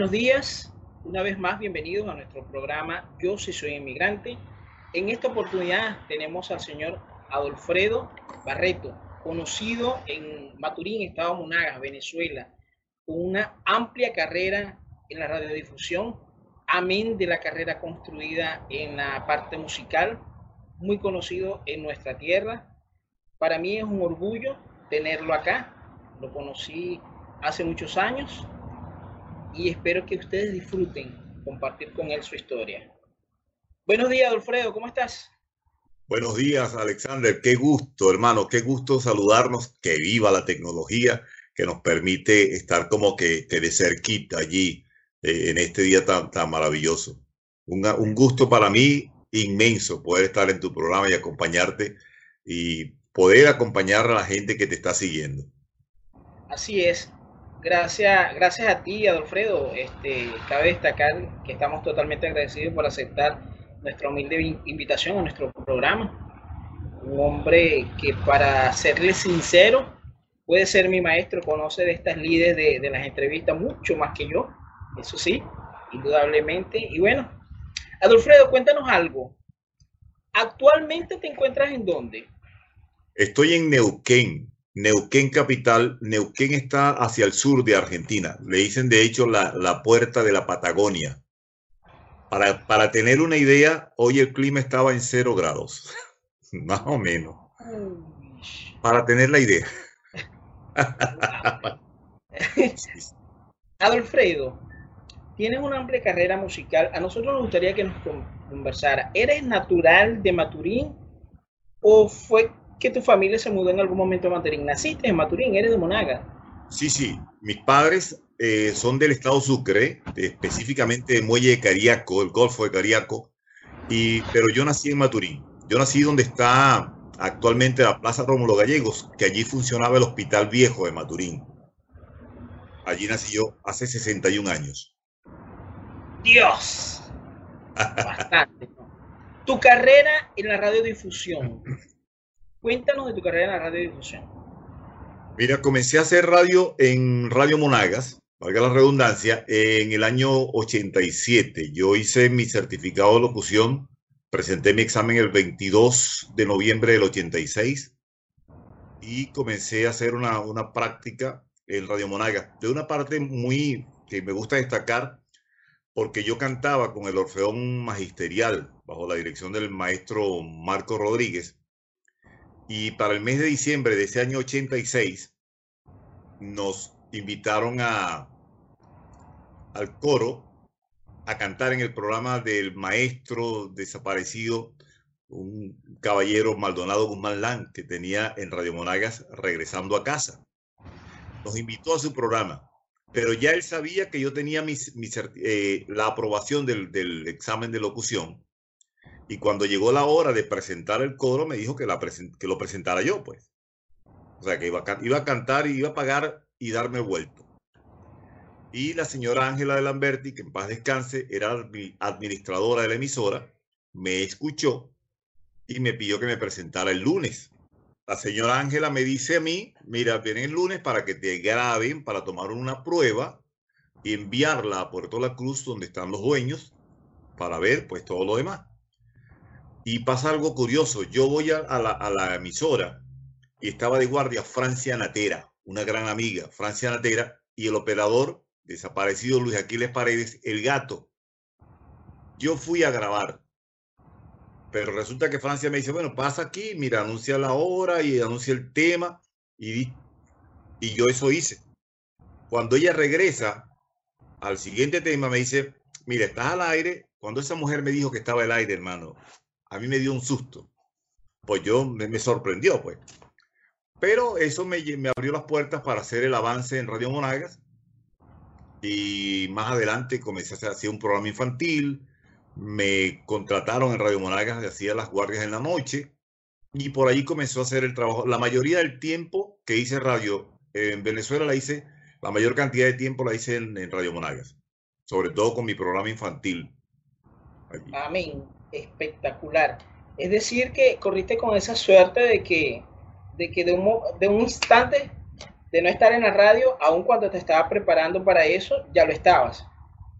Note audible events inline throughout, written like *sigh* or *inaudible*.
Buenos días, una vez más bienvenidos a nuestro programa Yo sí soy inmigrante. En esta oportunidad tenemos al señor Adolfredo Barreto, conocido en Maturín, Estado Monagas, Venezuela, con una amplia carrera en la radiodifusión, amén de la carrera construida en la parte musical, muy conocido en nuestra tierra. Para mí es un orgullo tenerlo acá. Lo conocí hace muchos años y espero que ustedes disfruten compartir con él su historia. Buenos días, Alfredo, ¿cómo estás? Buenos días, Alexander. Qué gusto, hermano, qué gusto saludarnos. Que viva la tecnología que nos permite estar como que, de cerquita allí eh, en este día tan, tan maravilloso. Un, un gusto para mí inmenso poder estar en tu programa y acompañarte y poder acompañar a la gente que te está siguiendo. Así es. Gracias, gracias a ti, Adolfredo. Este, cabe destacar que estamos totalmente agradecidos por aceptar nuestra humilde invitación a nuestro programa. Un hombre que, para serle sincero, puede ser mi maestro, conoce de estas líderes de, de las entrevistas mucho más que yo, eso sí, indudablemente. Y bueno, Adolfredo, cuéntanos algo. ¿Actualmente te encuentras en dónde? Estoy en Neuquén, Neuquén capital, Neuquén está hacia el sur de Argentina. Le dicen de hecho la, puerta de la Patagonia. Para, para, tener una idea, hoy el clima estaba en cero grados, *laughs* más o menos. Para tener la idea. *laughs* Adolfredo, tienes una amplia carrera musical. A nosotros nos gustaría que nos conversara. ¿Eres natural de Maturín o fue que tu familia se mudó en algún momento a Maturín. ¿Naciste en Maturín? ¿Eres de Monaga? Sí, sí. Mis padres eh, son del estado Sucre, específicamente de Muelle de Cariaco, el Golfo de Cariaco, y, pero yo nací en Maturín. Yo nací donde está actualmente la Plaza Rómulo Gallegos, que allí funcionaba el Hospital Viejo de Maturín. Allí nací yo hace 61 años. Dios. *laughs* Bastante. Tu carrera en la radiodifusión, Cuéntanos de tu carrera en la radiodifusión. Mira, comencé a hacer radio en Radio Monagas, valga la redundancia, en el año 87. Yo hice mi certificado de locución, presenté mi examen el 22 de noviembre del 86 y comencé a hacer una, una práctica en Radio Monagas. De una parte muy que me gusta destacar, porque yo cantaba con el Orfeón Magisterial bajo la dirección del maestro Marco Rodríguez y para el mes de diciembre de ese año 86, nos invitaron a, al coro a cantar en el programa del maestro desaparecido, un caballero Maldonado Guzmán Lan, que tenía en Radio Monagas regresando a casa. Nos invitó a su programa, pero ya él sabía que yo tenía eh, la aprobación del, del examen de locución y cuando llegó la hora de presentar el coro, me dijo que, la que lo presentara yo, pues. O sea, que iba a, iba a cantar y iba a pagar y darme vuelto. Y la señora Ángela de Lamberti, que en paz descanse, era administradora de la emisora, me escuchó y me pidió que me presentara el lunes. La señora Ángela me dice a mí, mira, viene el lunes para que te graben, para tomar una prueba y enviarla a Puerto La Cruz, donde están los dueños, para ver pues todo lo demás. Y pasa algo curioso. Yo voy a, la, emisora y estaba de guardia Francia Natera, una gran amiga, Francia Natera, y el operador desaparecido Luis Aquiles Paredes, el gato. Yo fui a grabar, pero resulta que Francia me dice, bueno, pasa aquí, mira, anuncia la hora y anuncia el tema, y, y yo eso hice. Cuando ella regresa al siguiente tema, me dice, mira, estás al aire. Cuando esa mujer me dijo que estaba al aire, hermano, a mí me dio un susto. Pues yo me, sorprendió, pues. Pero eso me, abrió las puertas para hacer el avance en Radio Monagas. Y más adelante comencé a hacer un programa infantil. Me contrataron en Radio Monagas, hacía las guardias en la noche. Y por ahí comenzó a hacer el trabajo. La mayoría del tiempo que hice radio en Venezuela la hice, la mayor cantidad de tiempo la hice en, Radio Monagas. Sobre todo con mi programa infantil. Amén espectacular. Es decir, que corriste con esa suerte de que de, que de, un, de un instante de no estar en la radio, aun cuando te estaba preparando para eso, ya lo estabas.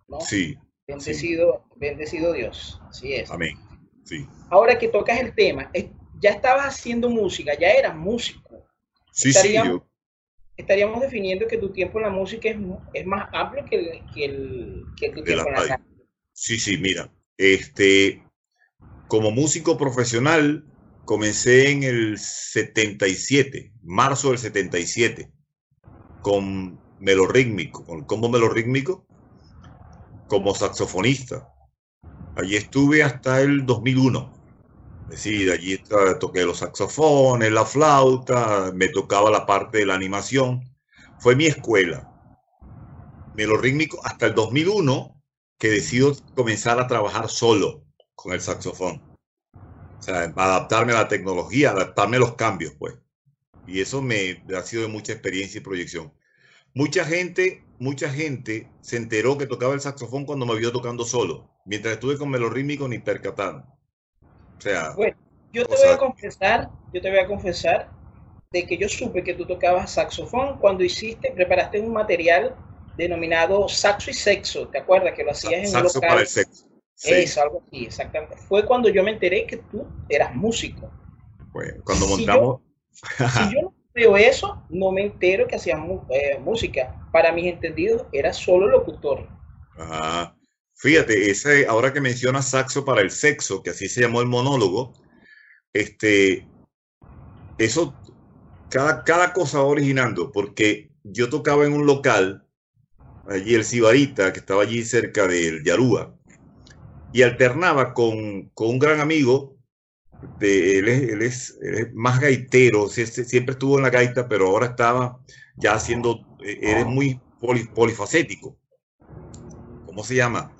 ¿no? Sí. Bendecido, bendecido Dios. Así es. Amén. Sí. Ahora que tocas el tema, ya estabas haciendo música, ya eras músico. Sí, sí. Yo... Estaríamos definiendo que tu tiempo en la música es, es más amplio que, el, que, el, que tu tiempo en la radio. Sí, sí, mira. Este, como músico profesional, comencé en el 77, marzo del 77, con melorítmico, con el combo melorítmico, como saxofonista. Allí estuve hasta el 2001. Es decir, allí toqué los saxofones, la flauta, me tocaba la parte de la animación. Fue mi escuela. Melorítmico hasta el 2001 que decido comenzar a trabajar solo con el saxofón. O sea, adaptarme a la tecnología, adaptarme a los cambios, pues. Y eso me ha sido de mucha experiencia y proyección. Mucha gente, mucha gente se enteró que tocaba el saxofón cuando me vio tocando solo, mientras estuve con melorítmico ni percatando. O sea, bueno, yo te voy a confesar, yo te voy a confesar de que yo supe que tú tocabas saxofón cuando hiciste, preparaste un material denominado Saxo y Sexo, ¿te acuerdas que lo hacías en un local? para el sexo. Eso, algo así, exactamente. Fue cuando yo me enteré que tú eras músico. Bueno, cuando montamos... *laughs* Si yo, no veo eso, no me entero que hacías eh, música. Para mis entendidos, era solo locutor. Ajá. Fíjate, ese, ahora que mencionas saxo para el sexo, que así se llamó el monólogo, este, eso, cada, cada cosa va originando, porque yo tocaba en un local, allí el Sibarita, que estaba allí cerca del Yarúa, y alternaba con, con un gran amigo, de, él, es, él, es, más gaitero, siempre estuvo en la gaita, pero ahora estaba ya haciendo, él es muy polifacético. ¿Cómo se llama?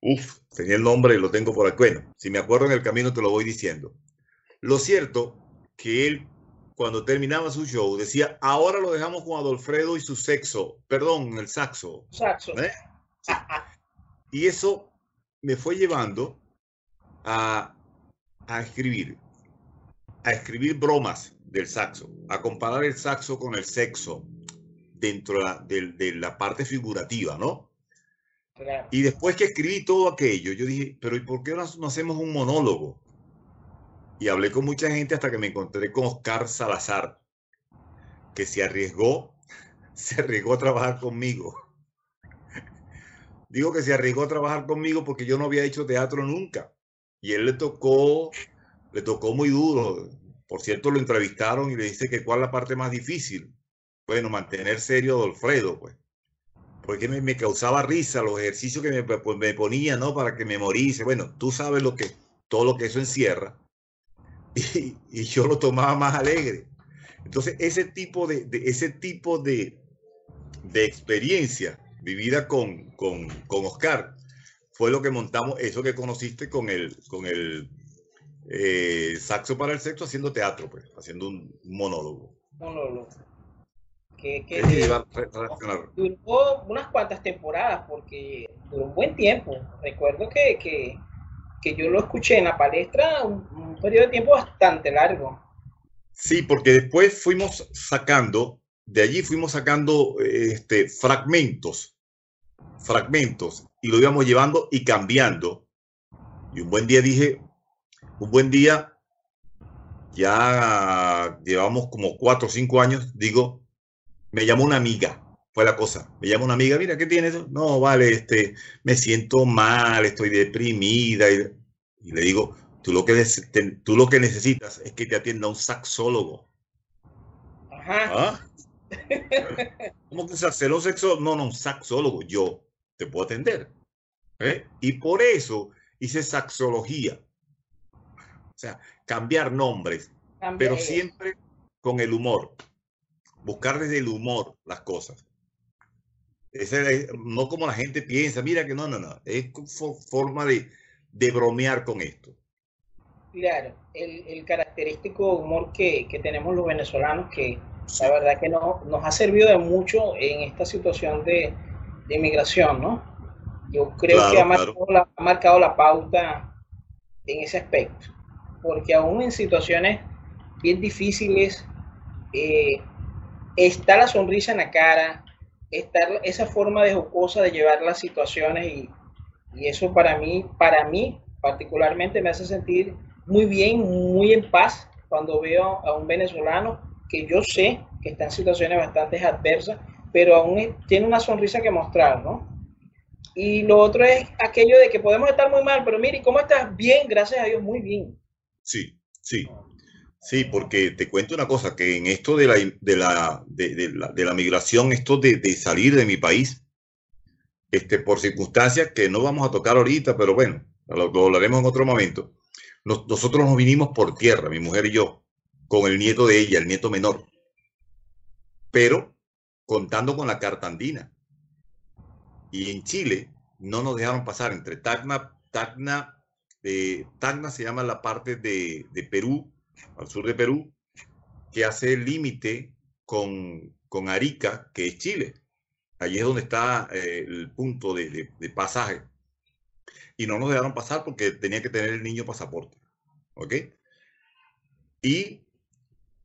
Uf, tenía el nombre y lo tengo por aquí. Bueno, si me acuerdo en el camino te lo voy diciendo. Lo cierto que él, cuando terminaba su show, decía, ahora lo dejamos con Adolfredo y su sexo, perdón, el saxo. Saxo. ¿Eh? Y eso me fue llevando a, a escribir, a escribir bromas del saxo, a comparar el saxo con el sexo dentro de, de la parte figurativa, ¿no? Y después que escribí todo aquello, yo dije, pero ¿y por qué no, no, hacemos un monólogo? Y hablé con mucha gente hasta que me encontré con Oscar Salazar, que se arriesgó, *laughs* se arriesgó a trabajar conmigo digo que se arriesgó a trabajar conmigo porque yo no había hecho teatro nunca. Y él le tocó, le tocó muy duro. Por cierto, lo entrevistaron y le dice que cuál es la parte más difícil. Bueno, mantener serio a Dolfredo, pues. Porque me, causaba risa los ejercicios que me, pues, me, ponía, ¿no? Para que me moriese. Bueno, tú sabes lo que, todo lo que eso encierra. *laughs* Y, y yo lo tomaba más alegre. Entonces, ese tipo de, de ese tipo de, de experiencia vivida con, con, con, Oscar, fue lo que montamos, eso que conociste con el, con el eh, saxo para el sexo haciendo teatro, pues, haciendo un monólogo. Monólogo. Que, que duró unas cuantas temporadas porque duró un buen tiempo. Recuerdo que, que, que yo lo escuché en la palestra un, un periodo de tiempo bastante largo. Sí, porque después fuimos sacando de allí fuimos sacando este, fragmentos, fragmentos, y lo íbamos llevando y cambiando. Y un buen día dije, un buen día, ya llevamos como cuatro o cinco años, digo, me llamó una amiga, fue la cosa, me llama una amiga, mira, ¿qué tienes? No, vale, este, me siento mal, estoy deprimida. Y, y le digo, tú lo, que, tú lo que necesitas es que te atienda un saxólogo. Ajá. ¿Ah? *laughs* ¿Cómo que un sexo? No, no, un saxólogo. Yo te puedo atender. ¿eh? Y por eso hice saxología. O sea, cambiar nombres, pero siempre con el humor. Buscar desde el humor las cosas. no como la gente piensa, mira que no, no, no. Es forma de, de bromear con esto. Claro, el, el característico humor que, que tenemos los venezolanos que la verdad que no, nos ha servido de mucho en esta situación de, de inmigración, ¿no? Yo creo que ha marcado, la, ha marcado, la, pauta en ese aspecto, porque aún en situaciones bien difíciles eh, está la sonrisa en la cara, estar esa forma de jocosa de llevar las situaciones y, y eso para mí, para mí particularmente me hace sentir muy bien, muy en paz cuando veo a un venezolano que yo sé que está en situaciones bastante adversas, pero aún tiene una sonrisa que mostrar, ¿no? Y lo otro es aquello de que podemos estar muy mal, pero mire, ¿cómo estás? Bien, gracias a Dios, muy bien. Sí, sí. Sí, porque te cuento una cosa, que en esto de la, de la, de, la, de la migración, esto de, de, salir de mi país, este, por circunstancias que no vamos a tocar ahorita, pero bueno, lo, hablaremos en otro momento. Nos, nosotros nos vinimos por tierra, mi mujer y yo, con el nieto de ella, el nieto menor, pero contando con la carta andina. Y en Chile no nos dejaron pasar entre Tacna, Tacna, eh, Tacna se llama la parte de, Perú, al sur de Perú, que hace el límite con, con, Arica, que es Chile. Allí es donde está eh, el punto de, de, de, pasaje. Y no nos dejaron pasar porque tenía que tener el niño pasaporte. ¿Ok? Y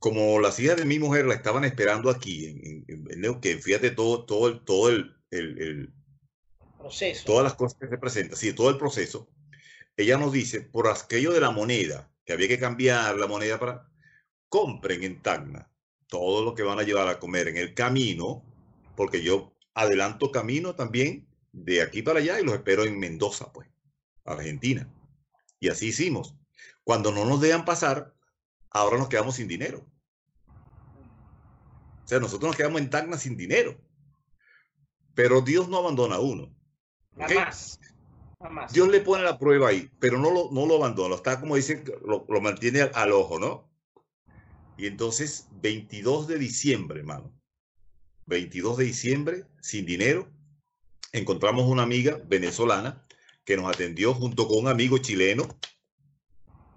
como las hijas de mi mujer la estaban esperando aquí, en, en, en Neuquén, fíjate todo, todo, el, todo el, el, el proceso. Todas las cosas que se presentan, sí, todo el proceso. Ella nos dice, por aquello de la moneda, que había que cambiar la moneda para... Compren en Tacna todo lo que van a llevar a comer en el camino, porque yo adelanto camino también de aquí para allá y los espero en Mendoza, pues, Argentina. Y así hicimos. Cuando no nos dejan pasar, ahora nos quedamos sin dinero. O sea, nosotros nos quedamos en Tacna sin dinero. Pero Dios no abandona a uno. ¿okay? Jamás. Jamás. Dios le pone la prueba ahí, pero no lo, no lo abandona, está como dicen, lo, lo mantiene al, al, ojo, ¿no? Y entonces, 22 de diciembre, hermano, 22 de diciembre, sin dinero, encontramos una amiga venezolana que nos atendió junto con un amigo chileno.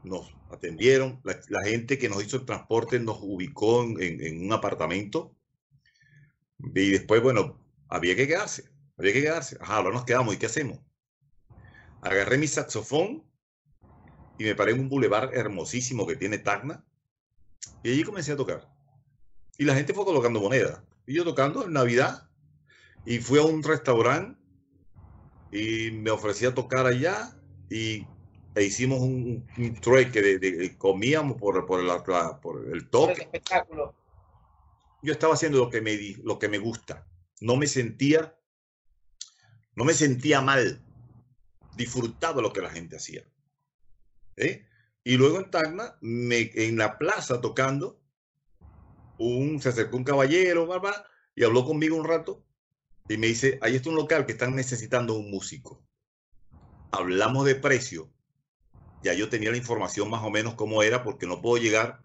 Nos atendieron, la, gente que nos hizo el transporte nos ubicó en, un apartamento. Y después, bueno, había que quedarse, había que quedarse. Ajá, ahora nos quedamos, ¿y qué hacemos? agarré mi saxofón y me paré en un bulevar hermosísimo que tiene Tacna y allí comencé a tocar. Y la gente fue colocando monedas. Y yo tocando en Navidad y fui a un restaurante y me ofrecía tocar allá y e hicimos un, un trueque de, de, de, comíamos por, por, la, por el toque. Por el espectáculo. Yo estaba haciendo lo que me lo que me gusta. No me sentía no me sentía mal disfrutaba lo que la gente hacía. ¿eh? Y luego en Tacna, me, en la plaza tocando, un, se acercó un caballero, bla, y habló conmigo un rato y me dice, ahí está un local que están necesitando un músico. Hablamos de precio. Ya yo tenía la información más o menos cómo era porque no puedo llegar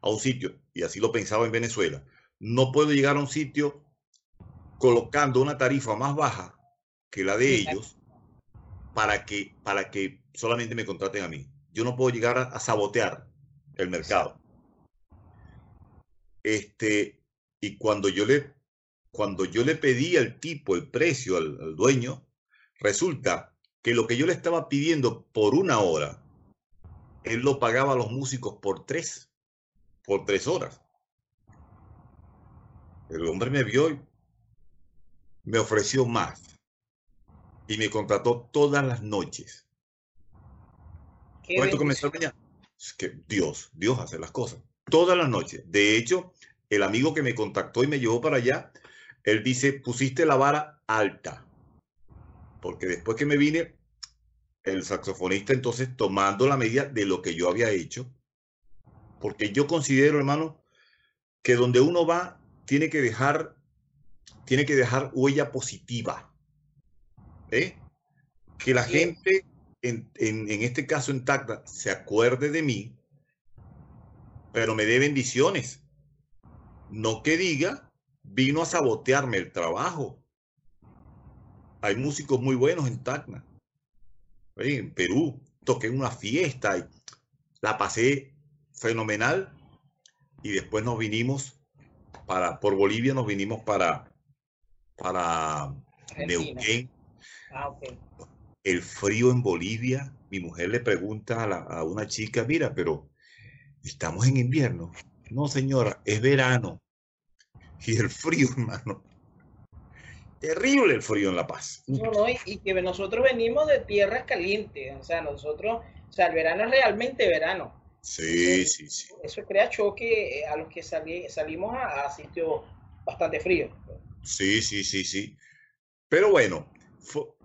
a un sitio, y así lo pensaba en Venezuela, no puedo llegar a un sitio colocando una tarifa más baja que la de ellos para que, para que solamente me contraten a mí. Yo no puedo llegar a, a sabotear el mercado. Este, y cuando yo le, cuando yo le pedí al tipo el precio al, al dueño, resulta que lo que yo le estaba pidiendo por una hora, él lo pagaba a los músicos por tres, por tres horas. El hombre me vio y me ofreció más y me contrató todas las noches. ¿Cuánto comenzó mañana? Es que Dios, Dios hace las cosas. Todas las noches. De hecho, el amigo que me contactó y me llevó para allá, él dice, pusiste la vara alta. Porque después que me vine, el saxofonista entonces tomando la medida de lo que yo había hecho, porque yo considero, hermano, que donde uno va, tiene que dejar, tiene que dejar huella positiva ¿eh? que la gente, en, en, en, este caso en Tacna, se acuerde de mí, pero me dé bendiciones. No que diga, vino a sabotearme el trabajo. Hay músicos muy buenos en Tacna. En Perú, toqué una fiesta y la pasé fenomenal. Y después nos vinimos para, por Bolivia nos vinimos para, para Neuquén Ah, okay. El frío en Bolivia, mi mujer le pregunta a, la, a, una chica, mira, pero estamos en invierno. No, señora, es verano. *laughs* Y el frío, hermano. Terrible el frío en La Paz. No, no, y, que nosotros venimos de tierras calientes, o sea, nosotros, o sea, el verano es realmente verano. Sí, sí, sí. Eso crea choque eh, a los que salimos a, a sitios bastante fríos. Sí, sí, sí, sí. Pero bueno,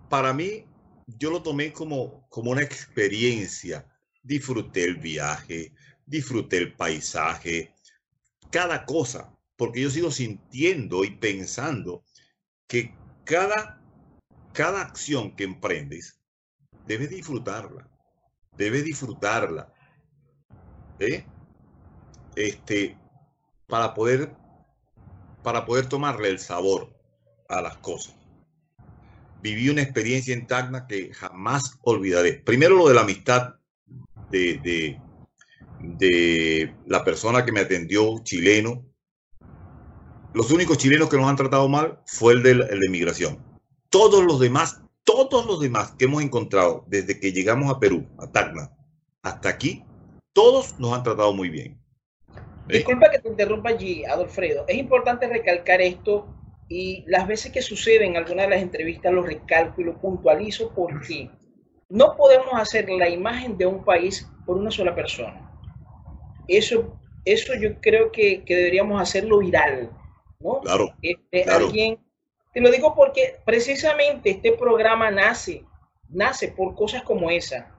para mí, yo lo tomé como, como una experiencia. Disfruté el viaje, disfruté el paisaje, cada cosa, porque yo sigo sintiendo y pensando que cada, cada acción que emprendes, debes disfrutarla, debes disfrutarla. ¿eh? Este, para poder, para poder tomarle el sabor a las cosas viví una experiencia en Tacna que jamás olvidaré. Primero lo de la amistad de, de, la persona que me atendió, chileno. Los únicos chilenos que nos han tratado mal fue el de, el de migración. Todos los demás, todos los demás que hemos encontrado desde que llegamos a Perú, a Tacna, hasta aquí, todos nos han tratado muy bien. Disculpa que te interrumpa allí, Adolfredo. Es importante recalcar esto y las veces que sucede en alguna de las entrevistas lo recalco y lo puntualizo porque no podemos hacer la imagen de un país por una sola persona. Eso, eso yo creo que, deberíamos hacerlo viral, ¿no? Claro, este, Alguien, te lo digo porque precisamente este programa nace, nace por cosas como esa.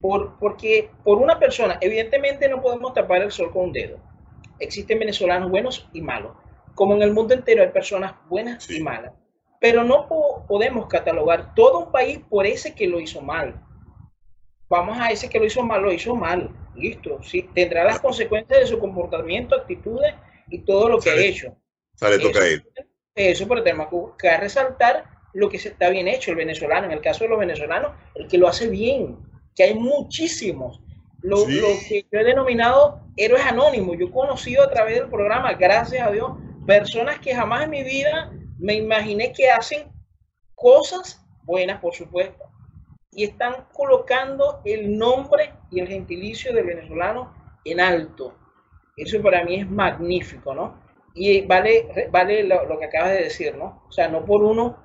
Por, porque por una persona, evidentemente no podemos tapar el sol con un dedo. Existen venezolanos buenos y malos como en el mundo entero hay personas buenas y malas, pero no podemos catalogar todo un país por ese que lo hizo mal. Vamos a ese que lo hizo mal, lo hizo mal, listo, sí, tendrá las consecuencias de su comportamiento, actitudes y todo lo que ha hecho. Sale, toca eso, eso, pero tenemos que resaltar lo que está bien hecho, el venezolano, en el caso de los venezolanos, el que lo hace bien, que hay muchísimos. Lo, lo que yo he denominado héroes anónimos, yo he conocido a través del programa, gracias a Dios, personas que jamás en mi vida me imaginé que hacen cosas buenas, por supuesto, y están colocando el nombre y el gentilicio del venezolano en alto. Eso para mí es magnífico, ¿no? Y vale, vale lo, que acabas de decir, ¿no? O sea, no por uno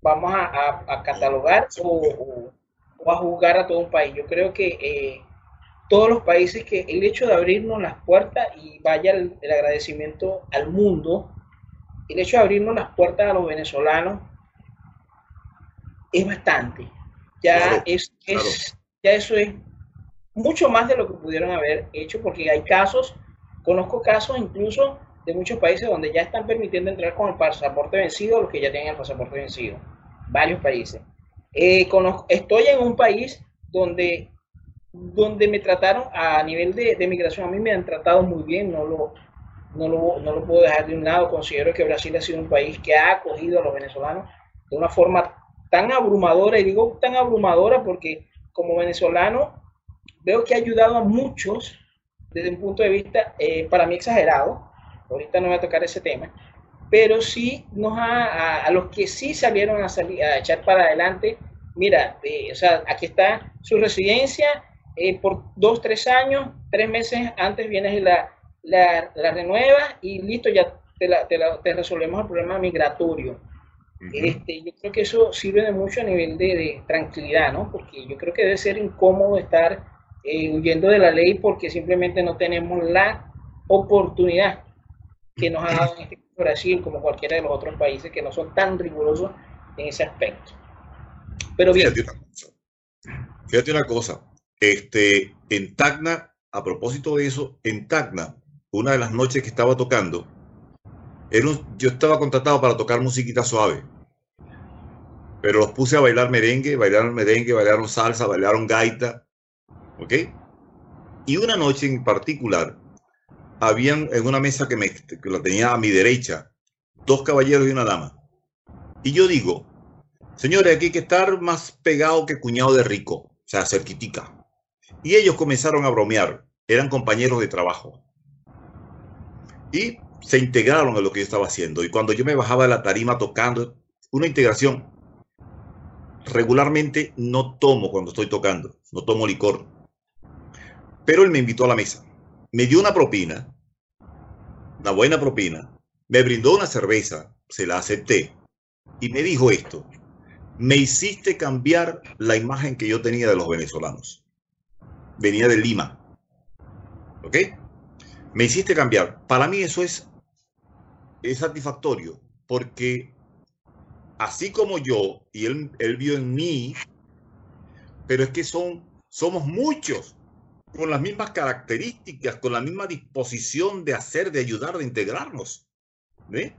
vamos a, catalogar o, a juzgar a todo un país. Yo creo que eh, todos los países que el hecho de abrirnos las puertas y vaya el, agradecimiento al mundo, el hecho de abrirnos las puertas a los venezolanos es bastante. Ya, es, ya eso es mucho más de lo que pudieron haber hecho porque hay casos, conozco casos incluso de muchos países donde ya están permitiendo entrar con el pasaporte vencido los que ya tienen el pasaporte vencido. Varios países. Eh, conozco, estoy en un país donde donde me trataron a nivel de, de, migración, a mí me han tratado muy bien, no lo, no, lo, no lo puedo dejar de un lado, considero que Brasil ha sido un país que ha acogido a los venezolanos de una forma tan abrumadora, y digo tan abrumadora porque como venezolano veo que ha ayudado a muchos desde un punto de vista, eh, para mí exagerado, ahorita no voy a tocar ese tema, pero sí nos ha, a, los que sí salieron a, salir, a echar para adelante, mira, eh, o sea, aquí está su residencia, eh, por dos, tres años, tres meses antes vienes y la, la, la renuevas y listo, ya te, la, te, resolvemos el problema migratorio. este, yo creo que eso sirve de mucho a nivel de, tranquilidad, ¿no? Porque yo creo que debe ser incómodo estar eh, huyendo de la ley porque simplemente no tenemos la oportunidad que nos ha dado este Brasil como cualquiera de los otros países que no son tan rigurosos en ese aspecto. Pero bien. fíjate una cosa este, en Tacna, a propósito de eso, en Tacna, una de las noches que estaba tocando, era yo estaba contratado para tocar musiquita suave, pero los puse a bailar merengue, bailaron merengue, bailaron salsa, bailaron gaita, ¿ok? Y una noche en particular, habían en una mesa que, me, que la tenía a mi derecha, dos caballeros y una dama. Y yo digo, señores, aquí hay que estar más pegado que cuñado de rico, o sea, cerquitica. Y ellos comenzaron a bromear, eran compañeros de trabajo. Y se integraron en lo que yo estaba haciendo. Y cuando yo me bajaba de la tarima tocando, una integración, regularmente no tomo cuando estoy tocando, no tomo licor. Pero él me invitó a la mesa, me dio una propina, una buena propina, me brindó una cerveza, se la acepté. y me dijo esto, me hiciste cambiar la imagen que yo tenía de los venezolanos. Venía de Lima. ¿Ok? Me hiciste cambiar. Para mí eso es, es satisfactorio porque así como yo, y él, él vio en mí, pero es que son, somos muchos con las mismas características, con la misma disposición de hacer, de ayudar, de integrarnos. ¿Ve?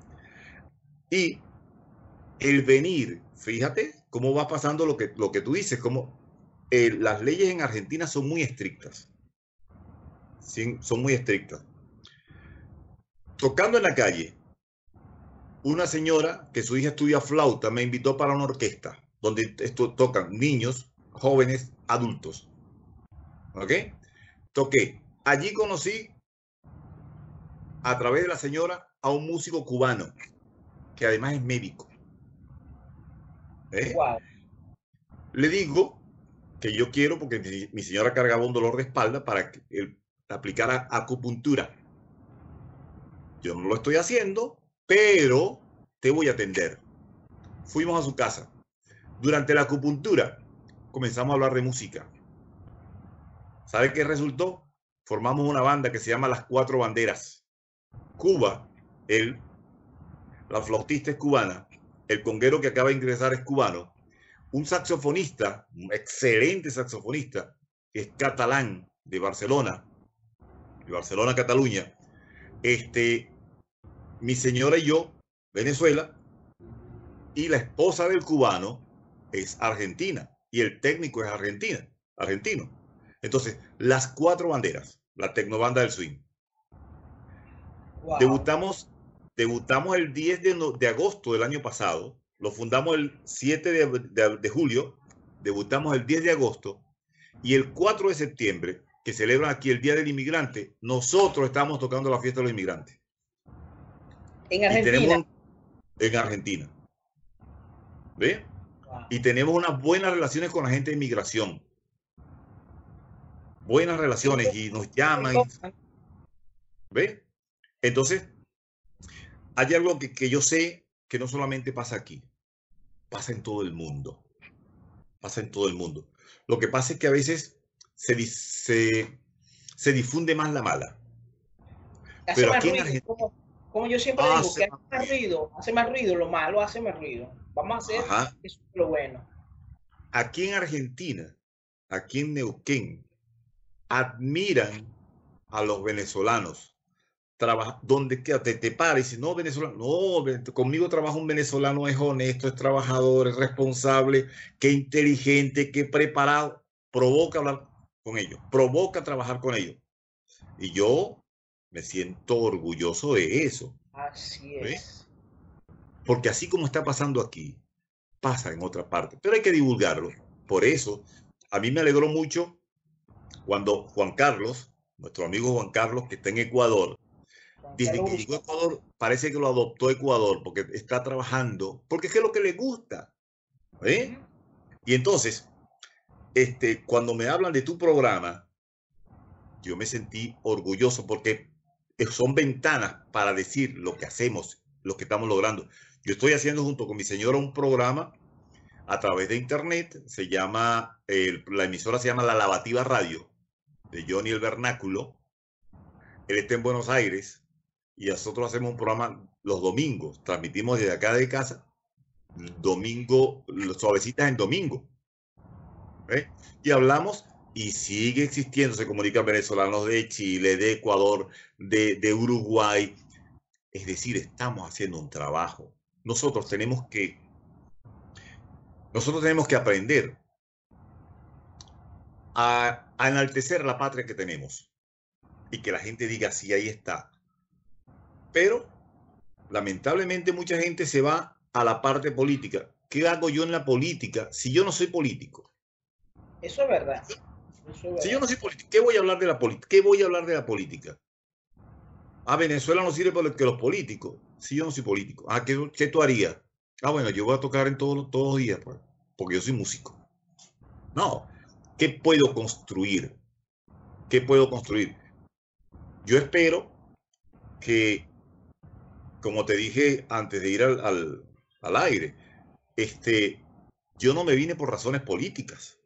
Y el venir, fíjate cómo va pasando lo que, lo que tú dices, como eh, las leyes en Argentina son muy estrictas. Son muy estrictas. Tocando en la calle, una señora que su hija estudia flauta me invitó para una orquesta donde tocan niños, jóvenes, adultos. ¿Ok? Toqué. Allí conocí a través de la señora a un músico cubano que además es médico. ¿Eh? Le digo que yo quiero, porque mi, señora cargaba un dolor de espalda para que él aplicara acupuntura. Yo no lo estoy haciendo, pero te voy a atender. Fuimos a su casa. Durante la acupuntura comenzamos a hablar de música. ¿Sabe qué resultó? Formamos una banda que se llama Las Cuatro Banderas. Cuba, él, la flautista es cubana, el conguero que acaba de ingresar es cubano, un saxofonista, un excelente saxofonista, es catalán de Barcelona, de Barcelona, Cataluña. Este, mi señora y yo, Venezuela, y la esposa del cubano es argentina y el técnico es argentina, argentino. Entonces, las cuatro banderas, la tecnobanda del swing. Debutamos, debutamos el 10 de, agosto del año pasado, lo fundamos el 7 de, julio, debutamos el 10 de agosto y el 4 de septiembre, que celebran aquí el Día del Inmigrante, nosotros estamos tocando la fiesta de los inmigrantes. En Argentina. en Argentina. ¿Ve? Y tenemos unas buenas relaciones con la gente de inmigración buenas relaciones y nos llaman. ¿Ve? Entonces, hay algo que, yo sé que no solamente pasa aquí, pasa en todo el mundo. Pasa en todo el mundo. Lo que pasa es que a veces se, se, se difunde más la mala. Pero aquí en Argentina. Como, yo siempre digo, que hace más ruido, hace más ruido, lo malo hace más ruido. Vamos a hacer eso lo bueno. Aquí en Argentina, aquí en Neuquén, admiran a los venezolanos. Trabaja, donde te, te pares y no, venezolano, no, conmigo trabaja un venezolano, es honesto, es trabajador, es responsable, que inteligente, que preparado, provoca hablar con ellos, provoca trabajar con ellos. Y yo me siento orgulloso de eso. Así es. Porque así como está pasando aquí, pasa en otra parte, pero hay que divulgarlo. Por eso, a mí me alegró mucho cuando Juan Carlos, nuestro amigo Juan Carlos, que está en Ecuador, desde que llegó a Ecuador, parece que lo adoptó Ecuador, porque está trabajando, porque es lo que le gusta. ¿eh? Y entonces, este, cuando me hablan de tu programa, yo me sentí orgulloso porque son ventanas para decir lo que hacemos, lo que estamos logrando. Yo estoy haciendo junto con mi señora un programa a través de internet, se llama, la emisora se llama La Lavativa Radio de Johnny el Vernáculo. Él está en Buenos Aires y nosotros hacemos un programa los domingos. Transmitimos desde acá de casa, domingo, suavecitas en domingo. ¿eh? Y hablamos y sigue existiendo, se comunican venezolanos de Chile, de Ecuador, de, de Uruguay. Es decir, estamos haciendo un trabajo. Nosotros tenemos que, nosotros tenemos que aprender a, enaltecer la patria que tenemos y que la gente diga, sí, ahí está. Pero lamentablemente mucha gente se va a la parte política. ¿Qué hago yo en la política si yo no soy político? Eso es verdad. Si yo no soy político, ¿qué voy a hablar de la política? ¿Qué voy a hablar de la política? A Venezuela no sirve para que los políticos. Si yo no soy político. Ah, ¿qué, qué tú harías? Ah, bueno, yo voy a tocar en todos, todos los días, pues, porque yo soy músico. No, ¿Qué puedo construir? ¿Qué puedo construir? Yo espero que, como te dije antes de ir al, al aire. Este, yo no me vine por razones políticas.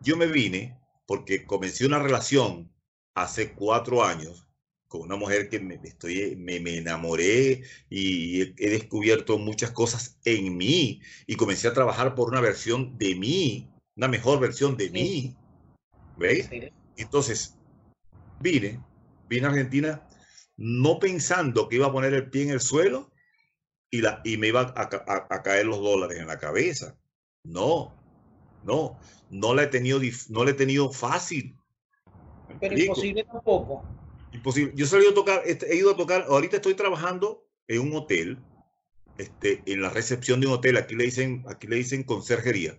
Yo me vine porque comencé una relación hace cuatro años con una mujer que me, estoy, me, me enamoré y he, descubierto muchas cosas en mí y comencé a trabajar por una versión de mí, una mejor versión de mí. ¿Veis? Entonces, vine, vine a Argentina no pensando que iba a poner el pie en el suelo y, la, y me iba a, a, a caer los dólares en la cabeza. No, no, no la he tenido, no la he tenido fácil. Pero imposible tampoco. Imposible. Yo he a tocar, he ido a tocar, ahorita estoy trabajando en un hotel, este, en la recepción de un hotel, aquí le dicen, aquí le dicen conserjería.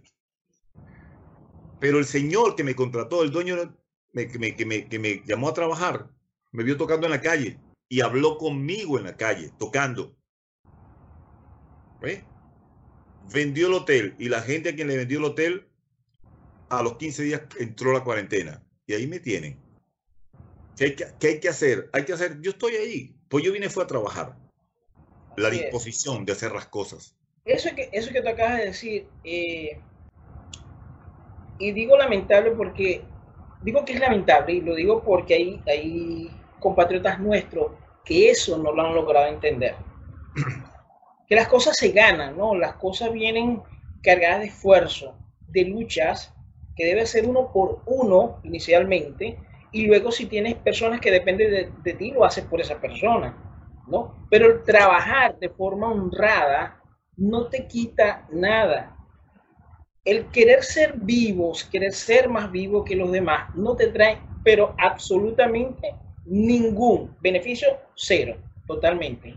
Pero el señor que me contrató, el dueño me, que, me, que, me, que me llamó a trabajar, me vio tocando en la calle y habló conmigo en la calle, tocando. ¿Ve? Vendió el hotel y la gente a quien le vendió el hotel, a los 15 días entró la cuarentena. Y ahí me tienen. ¿Qué hay que, qué hay que hacer? Hay que hacer, yo estoy ahí, pues yo vine fue a trabajar. La disposición es. de hacer las cosas. Eso que, eso que tú acabas de decir, eh, y digo lamentable porque, digo que es lamentable, y lo digo porque hay, hay compatriotas nuestros que eso no lo han logrado entender. *clears throat* Que las cosas se ganan, ¿no? Las cosas vienen cargadas de esfuerzo, de luchas, que debe ser uno por uno inicialmente, y luego si tienes personas que dependen de, de ti, lo haces por esa persona, ¿no? Pero el trabajar de forma honrada no te quita nada. El querer ser vivos, querer ser más vivo que los demás, no te trae, pero absolutamente ningún beneficio, cero, totalmente.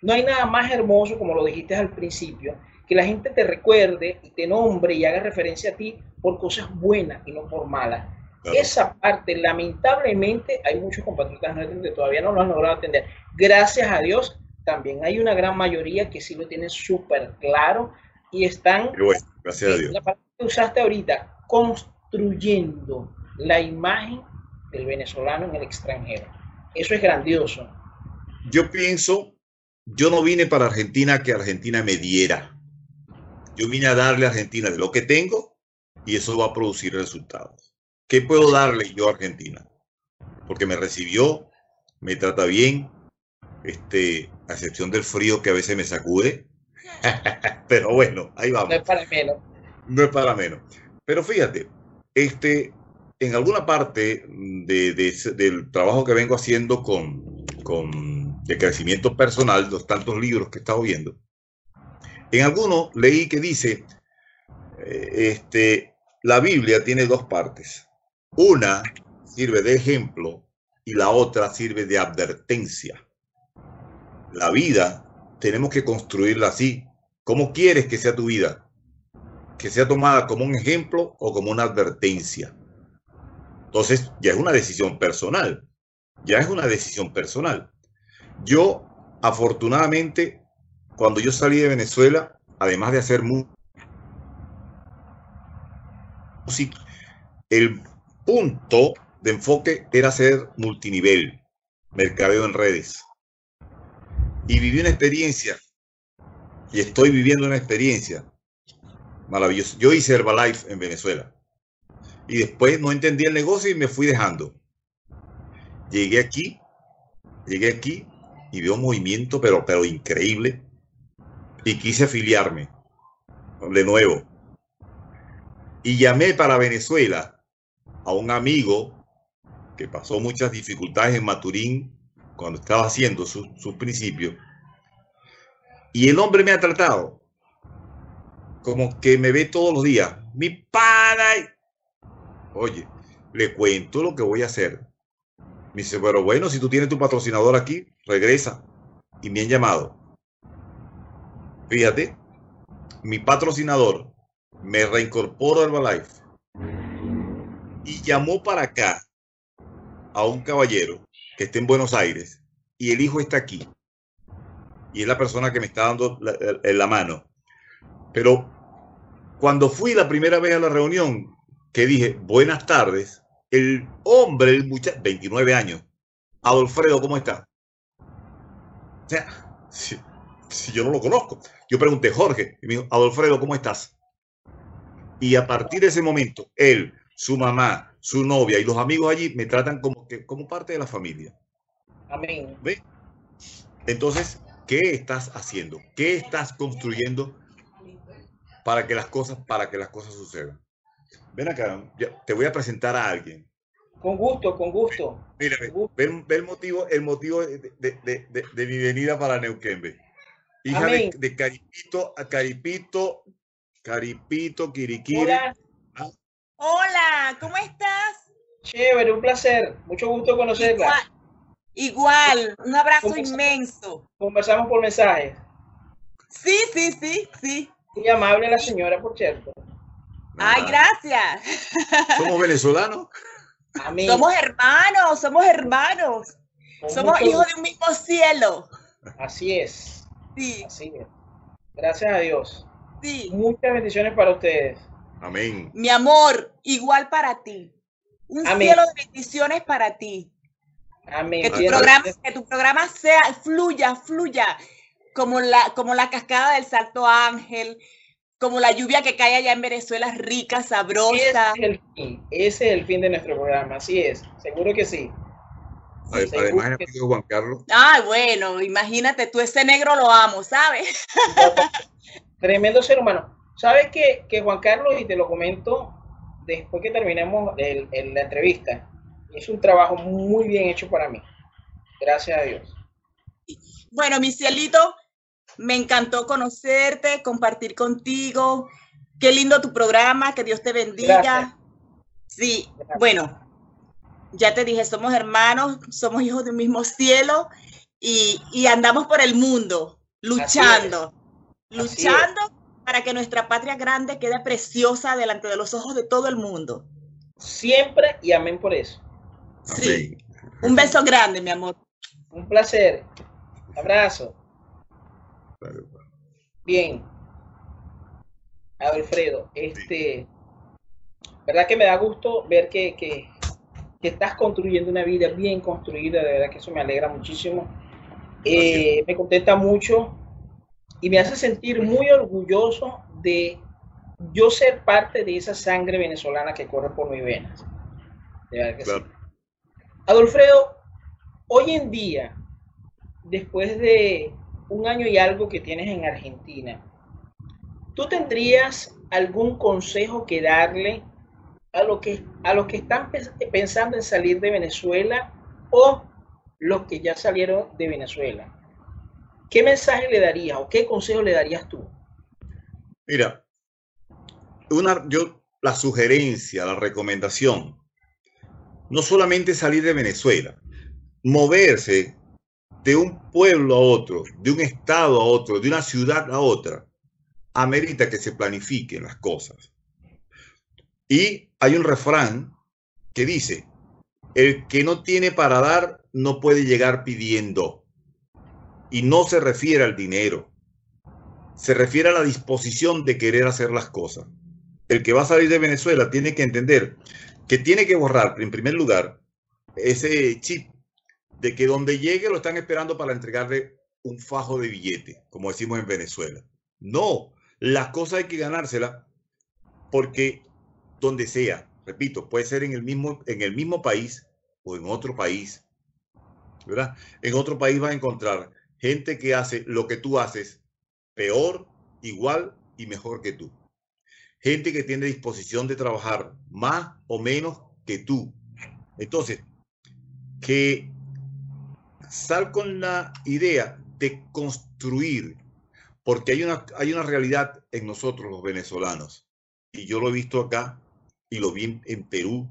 No hay nada más hermoso, como lo dijiste al principio, que la gente te recuerde y te nombre y haga referencia a ti por cosas buenas y no por malas. Claro. Esa parte, lamentablemente, hay muchos compatriotas nuestros que todavía no lo han logrado atender. Gracias a Dios, también hay una gran mayoría que sí lo tienen súper claro y están, bueno, gracias a Dios. la parte que usaste ahorita, construyendo la imagen del venezolano en el extranjero. Eso es grandioso. Yo pienso, yo no vine para Argentina que Argentina me diera. Yo vine a darle a Argentina de lo que tengo y eso va a producir resultados. ¿Qué puedo darle yo a Argentina? Porque me recibió, me trata bien, este, a excepción del frío que a veces me sacude. *laughs* Pero bueno, ahí vamos. No es para menos. No es para menos. Pero fíjate, este, en alguna parte de, de, del trabajo que vengo haciendo con, con de crecimiento personal, los tantos libros que he estado viendo, en alguno leí que dice, eh, este, la Biblia tiene dos partes. Una sirve de ejemplo y la otra sirve de advertencia. La vida tenemos que construirla así. ¿Cómo quieres que sea tu vida? Que sea tomada como un ejemplo o como una advertencia. Entonces, ya es una decisión personal. Ya es una decisión personal. Yo, afortunadamente, cuando yo salí de Venezuela, además de hacer música, el punto de enfoque era ser multinivel, mercadeo en redes. Y viví una experiencia, y estoy viviendo una experiencia maravillosa. Yo hice Herbalife en Venezuela y después no entendí el negocio y me fui dejando. Llegué aquí, llegué aquí y veo un movimiento, pero, pero increíble, y quise afiliarme de nuevo. Y llamé para Venezuela a un amigo que pasó muchas dificultades en Maturín cuando estaba haciendo sus su principios. Y el hombre me ha tratado como que me ve todos los días. Mi padre, Oye, le cuento lo que voy a hacer. Me dice, pero bueno, si tú tienes tu patrocinador aquí, regresa. Y me han llamado. Fíjate, mi patrocinador me reincorporó a Herbalife y llamó para acá a un caballero que en Buenos Aires y el hijo está aquí. Y es la persona que me está dando la, la, la mano. Pero cuando fui la primera vez a la reunión, que dije, buenas tardes, el hombre, el muchacho, 29 años, Adolfredo, ¿cómo está? O sea, si yo no lo conozco. Yo pregunté, Jorge, y me dijo, Adolfredo, ¿cómo estás? Y a partir de ese momento, él, su mamá, su novia y los amigos allí me tratan como, que, como parte de la familia. Amén. ¿Ve? Entonces, ¿qué estás haciendo? ¿Qué estás construyendo para que las cosas, para que las cosas sucedan? Ven acá, te voy a presentar a alguien. Con gusto, con gusto. Mira, ve, el motivo, el motivo de, de, de, de mi venida para Neuquén. Hija de, Caripito a Caripito, Caripito, Kiriquiri. Hola. Ah. Hola, ¿cómo estás? Chévere, un placer. Mucho gusto conocerla. Igual, un abrazo inmenso. Conversamos por mensaje. Sí, sí, sí, sí. Muy amable la señora, por cierto. Ay, gracias. Somos venezolanos. Somos hermanos, somos hermanos. somos hijos de un mismo cielo. Así es. Sí. Así es. Gracias a Dios. Sí. Muchas bendiciones para ustedes. Amén. Mi amor, igual para ti. Un cielo de bendiciones para ti. Amén. Que tu, programa, que tu programa sea, fluya, fluya, como la, como la cascada del Salto Ángel, como la lluvia que cae allá en Venezuela, rica, sabrosa. Ese es el fin, ese es el fin de nuestro programa, así es, seguro que sí. Además, que... Juan Carlos. Ah, bueno, imagínate, tú ese negro lo amo, ¿sabes? *laughs* Tremendo ser humano. ¿Sabes que, que Juan Carlos, y te lo comento después que terminemos el, la entrevista, es un trabajo muy bien hecho para mí. Gracias a Dios. Bueno, mi cielito, me encantó conocerte, compartir contigo. Qué lindo tu programa, que Dios te bendiga. Sí, bueno, ya te dije, somos hermanos, somos hijos de un mismo cielo y, y andamos por el mundo luchando, luchando para que nuestra patria grande quede preciosa delante de los ojos de todo el mundo. Siempre y amén por eso. Sí. Un beso grande, mi amor. Un placer. Abrazo. Bien. Alfredo, este, verdad que me da gusto ver que, que, estás construyendo una vida bien construida, de verdad que eso me alegra muchísimo. Eh, me contenta mucho y me hace sentir muy orgulloso de yo ser parte de esa sangre venezolana que corre por mis venas. De verdad que sí. Adolfredo, hoy en día, después de un año y algo que tienes en Argentina, ¿tú tendrías algún consejo que darle a, lo que, a los que están pensando en salir de Venezuela o los que ya salieron de Venezuela? ¿Qué mensaje le darías o qué consejo le darías tú? Mira, yo, la sugerencia, la recomendación no solamente salir de Venezuela, moverse de un pueblo a otro, de un estado a otro, de una ciudad a otra, amerita que se planifiquen las cosas. Y hay un refrán que dice, el que no tiene para dar no puede llegar pidiendo. Y no se refiere al dinero, se refiere a la disposición de querer hacer las cosas. El que va a salir de Venezuela tiene que entender que tiene que borrar, en primer lugar, ese chip de que donde llegue lo están esperando para entregarle un fajo de billete, como decimos en Venezuela. No, las cosas hay que ganárselas porque donde sea, repito, puede ser en el mismo, en el mismo país o en otro país, ¿verdad? En otro país va a encontrar gente que hace lo que tú haces peor, igual y mejor que tú gente que tiene disposición de trabajar más o menos que tú. Entonces, que sal con la idea de construir, porque hay una, hay una realidad en nosotros los venezolanos, y yo lo he visto acá y lo vi en, Perú,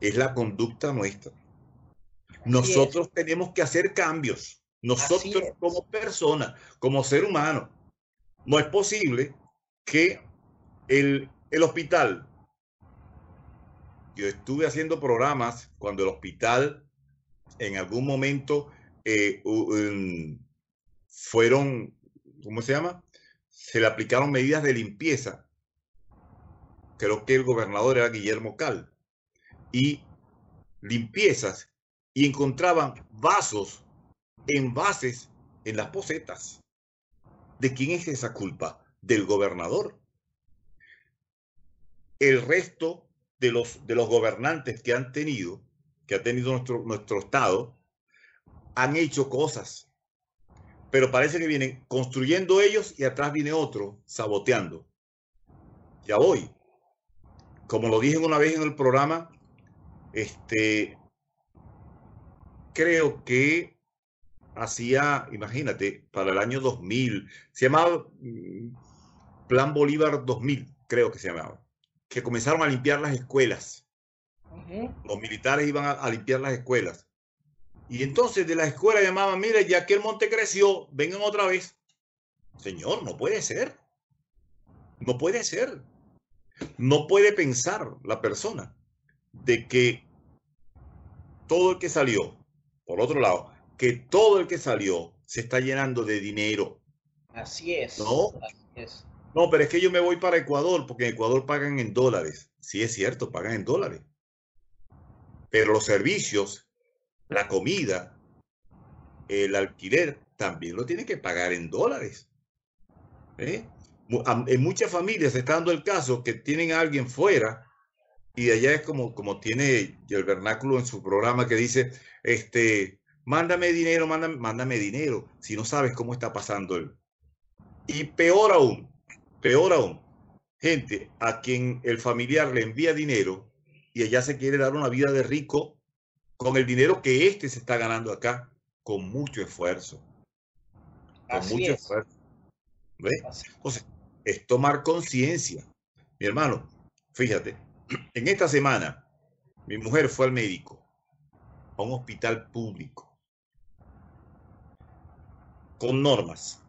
es la conducta nuestra. Nosotros tenemos que hacer cambios, nosotros como personas, como ser humano. No es posible que el, hospital. Yo estuve haciendo programas cuando el hospital en algún momento eh, um, fueron, ¿cómo se llama? Se le aplicaron medidas de limpieza. Creo que el gobernador era Guillermo Cal. Y limpiezas. Y encontraban vasos, envases en las pocetas. ¿De quién es esa culpa? Del gobernador. El resto de los, de los gobernantes que han tenido, que ha tenido nuestro, nuestro Estado, han hecho cosas. Pero parece que vienen construyendo ellos y atrás viene otro saboteando. Ya voy. Como lo dije una vez en el programa, este, creo que hacía, imagínate, para el año 2000, se llamaba mm, Plan Bolívar 2000, creo que se llamaba, que comenzaron a limpiar las escuelas. Los militares iban a, limpiar las escuelas. Y entonces de la escuela llamaban, mire, ya que el monte creció, vengan otra vez. Señor, no puede ser. No puede ser. No puede pensar la persona de que todo el que salió, por otro lado, que todo el que salió se está llenando de dinero. Así es. No, no, pero es que yo me voy para Ecuador, porque en Ecuador pagan en dólares. Sí, es cierto, pagan en dólares. Pero los servicios, la comida, el alquiler, también lo tienen que pagar en dólares. ¿Eh? En muchas familias se está dando el caso que tienen a alguien fuera y allá es como, como tiene el vernáculo en su programa que dice, este, mándame dinero, mándame, mándame dinero, si no sabes cómo está pasando él. Y peor aún, peor aún, gente a quien el familiar le envía dinero y ella se quiere dar una vida de rico con el dinero que éste se está ganando acá, con mucho esfuerzo. Con mucho esfuerzo. ¿Ves? Entonces, es tomar conciencia. Mi hermano, fíjate, en esta semana mi mujer fue al médico, a un hospital público con normas.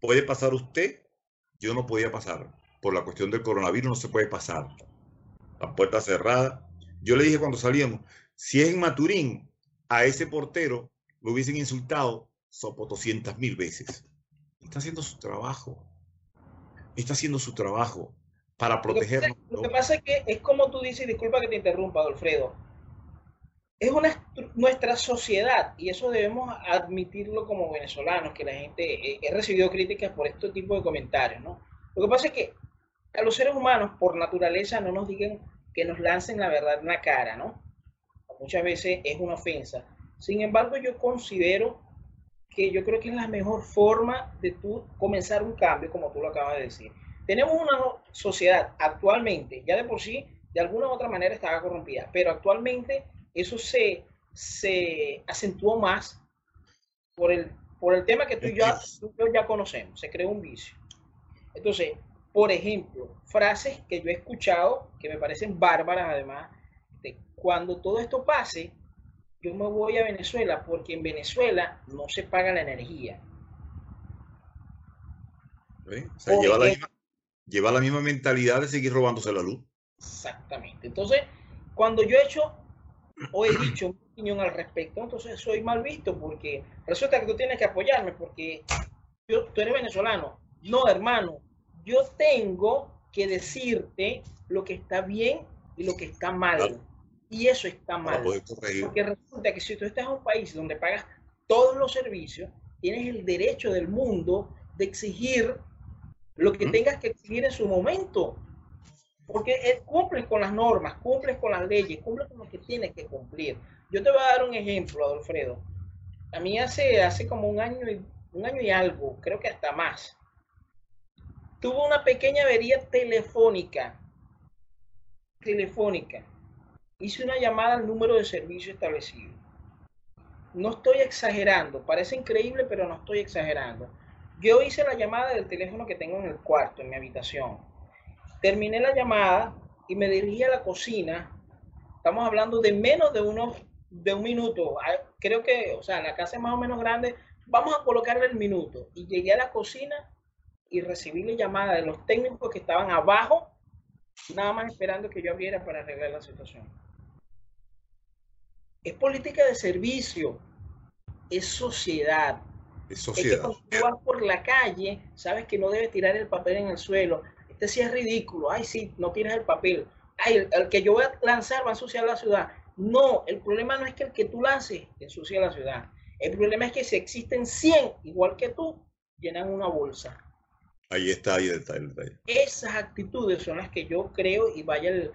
¿Puede pasar usted? Yo no podía pasar. Por la cuestión del coronavirus no se puede pasar. La puerta cerrada. Yo le dije cuando salíamos, si es en Maturín, a ese portero lo hubiesen insultado sopo 200 mil veces. Está haciendo su trabajo. Está haciendo su trabajo para protegernos. Lo que pasa es que es como tú dices, disculpa que te interrumpa, Alfredo es una, nuestra sociedad y eso debemos admitirlo como venezolanos, que la gente, eh, he recibido críticas por este tipo de comentarios, ¿no? Lo que pasa es que a los seres humanos, por naturaleza, no nos digan que nos lancen la verdad en la cara, ¿no? Muchas veces es una ofensa. Sin embargo, yo considero que yo creo que es la mejor forma de tú comenzar un cambio, como tú lo acabas de decir. Tenemos una sociedad actualmente, ya de por sí, de alguna u otra manera estaba corrompida, pero actualmente eso se, se acentuó más por el, por el tema que tú y, yo, ya conocemos, se creó un vicio. Entonces, por ejemplo, frases que yo he escuchado que me parecen bárbaras además, de cuando todo esto pase, yo me voy a Venezuela porque en Venezuela no se paga la energía. lleva, la misma, lleva la misma mentalidad de seguir robándose la luz. Exactamente. Entonces, cuando yo he hecho o he dicho mi opinión al respecto, entonces soy mal visto porque resulta que tú tienes que apoyarme porque yo, tú eres venezolano. No, hermano, yo tengo que decirte lo que está bien y lo que está mal. Y eso está mal. Porque resulta que si tú estás en un país donde pagas todos los servicios, tienes el derecho del mundo de exigir lo que tengas que exigir en su momento. Porque cumples con las normas, cumples con las leyes, cumples con lo que tienes que cumplir. Yo te voy a dar un ejemplo, Alfredo. A mí hace, hace como un año, y, un año y algo, creo que hasta más, tuvo una pequeña avería telefónica. Telefónica. Hice una llamada al número de servicio establecido. No estoy exagerando, parece increíble, pero no estoy exagerando. Yo hice la llamada del teléfono que tengo en el cuarto, en mi habitación Terminé la llamada y me dirigí a la cocina. Estamos hablando de menos de unos de un minuto. Ah, creo que, o sea, la casa es más o menos grande. Vamos a colocarle el minuto. Y llegué a la cocina y recibí la llamada de los técnicos que estaban abajo, nada más esperando que yo abriera para arreglar la situación. Es política de servicio, es sociedad. Es sociedad. Es que cuando tú vas por la calle, sabes que no debes tirar el papel en el suelo, este sí es ridículo, ay, sí, no tienes el papel, ay, el, que yo voy a lanzar va a ensuciar la ciudad. No, el problema no es que el que tú lances ensucie la ciudad. El problema es que si existen 100 igual que tú, llenan una bolsa. Ahí está, ahí está el Esas actitudes son las que yo creo y vaya el,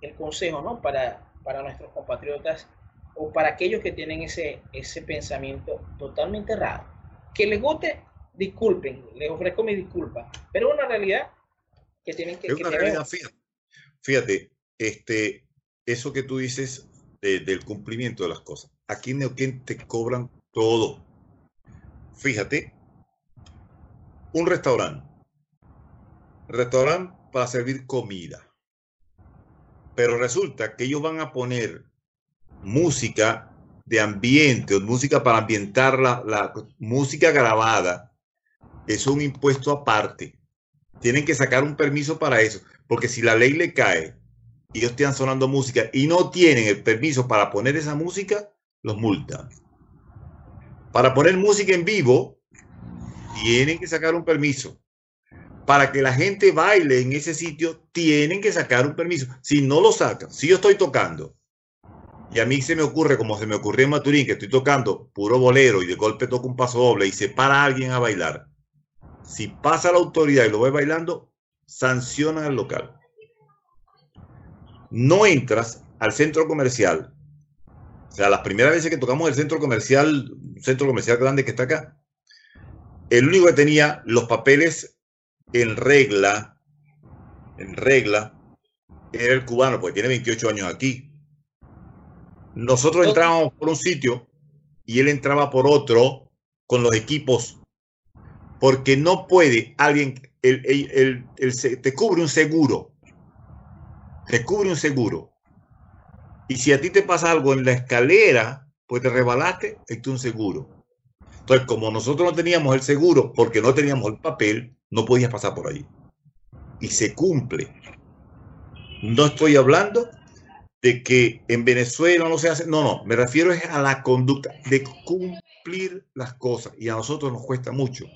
el consejo, ¿no? Para, para nuestros compatriotas o para aquellos que tienen ese, ese pensamiento totalmente errado. Que les guste, disculpen, les ofrezco mi disculpa, pero es una realidad que tienen que... Es una realidad, fíjate, fíjate, este, eso que tú dices del cumplimiento de las cosas. Aquí en Neuquén te cobran todo. Fíjate, un restaurante. Restaurante para servir comida. Pero resulta que ellos van a poner música de ambiente o música para ambientar la, la música grabada. Es un impuesto aparte. Tienen que sacar un permiso para eso. Porque si la ley le cae y ellos están sonando música y no tienen el permiso para poner esa música, los multan. Para poner música en vivo, tienen que sacar un permiso. Para que la gente baile en ese sitio, tienen que sacar un permiso. Si no lo sacan, si yo estoy tocando y a mí se me ocurre, como se me ocurrió en Maturín, que estoy tocando puro bolero y de golpe toco un paso doble y se para alguien a bailar, si pasa la autoridad y lo ve bailando, sancionan al local. No entras al centro comercial. O sea, las primeras veces que tocamos el centro comercial, un centro comercial grande que está acá, el único que tenía los papeles en regla, en regla, era el cubano, porque tiene 28 años aquí. Nosotros entrábamos por un sitio y él entraba por otro con los equipos, porque no puede alguien, te cubre un seguro, te cubre un seguro. Y si a ti te pasa algo en la escalera, pues te rebalaste, es un seguro. Entonces, como nosotros no teníamos el seguro porque no teníamos el papel, no podías pasar por allí. Y se cumple. No estoy hablando de que en Venezuela no se hace, no, no, me refiero a la conducta de cumplir las cosas y a nosotros nos cuesta mucho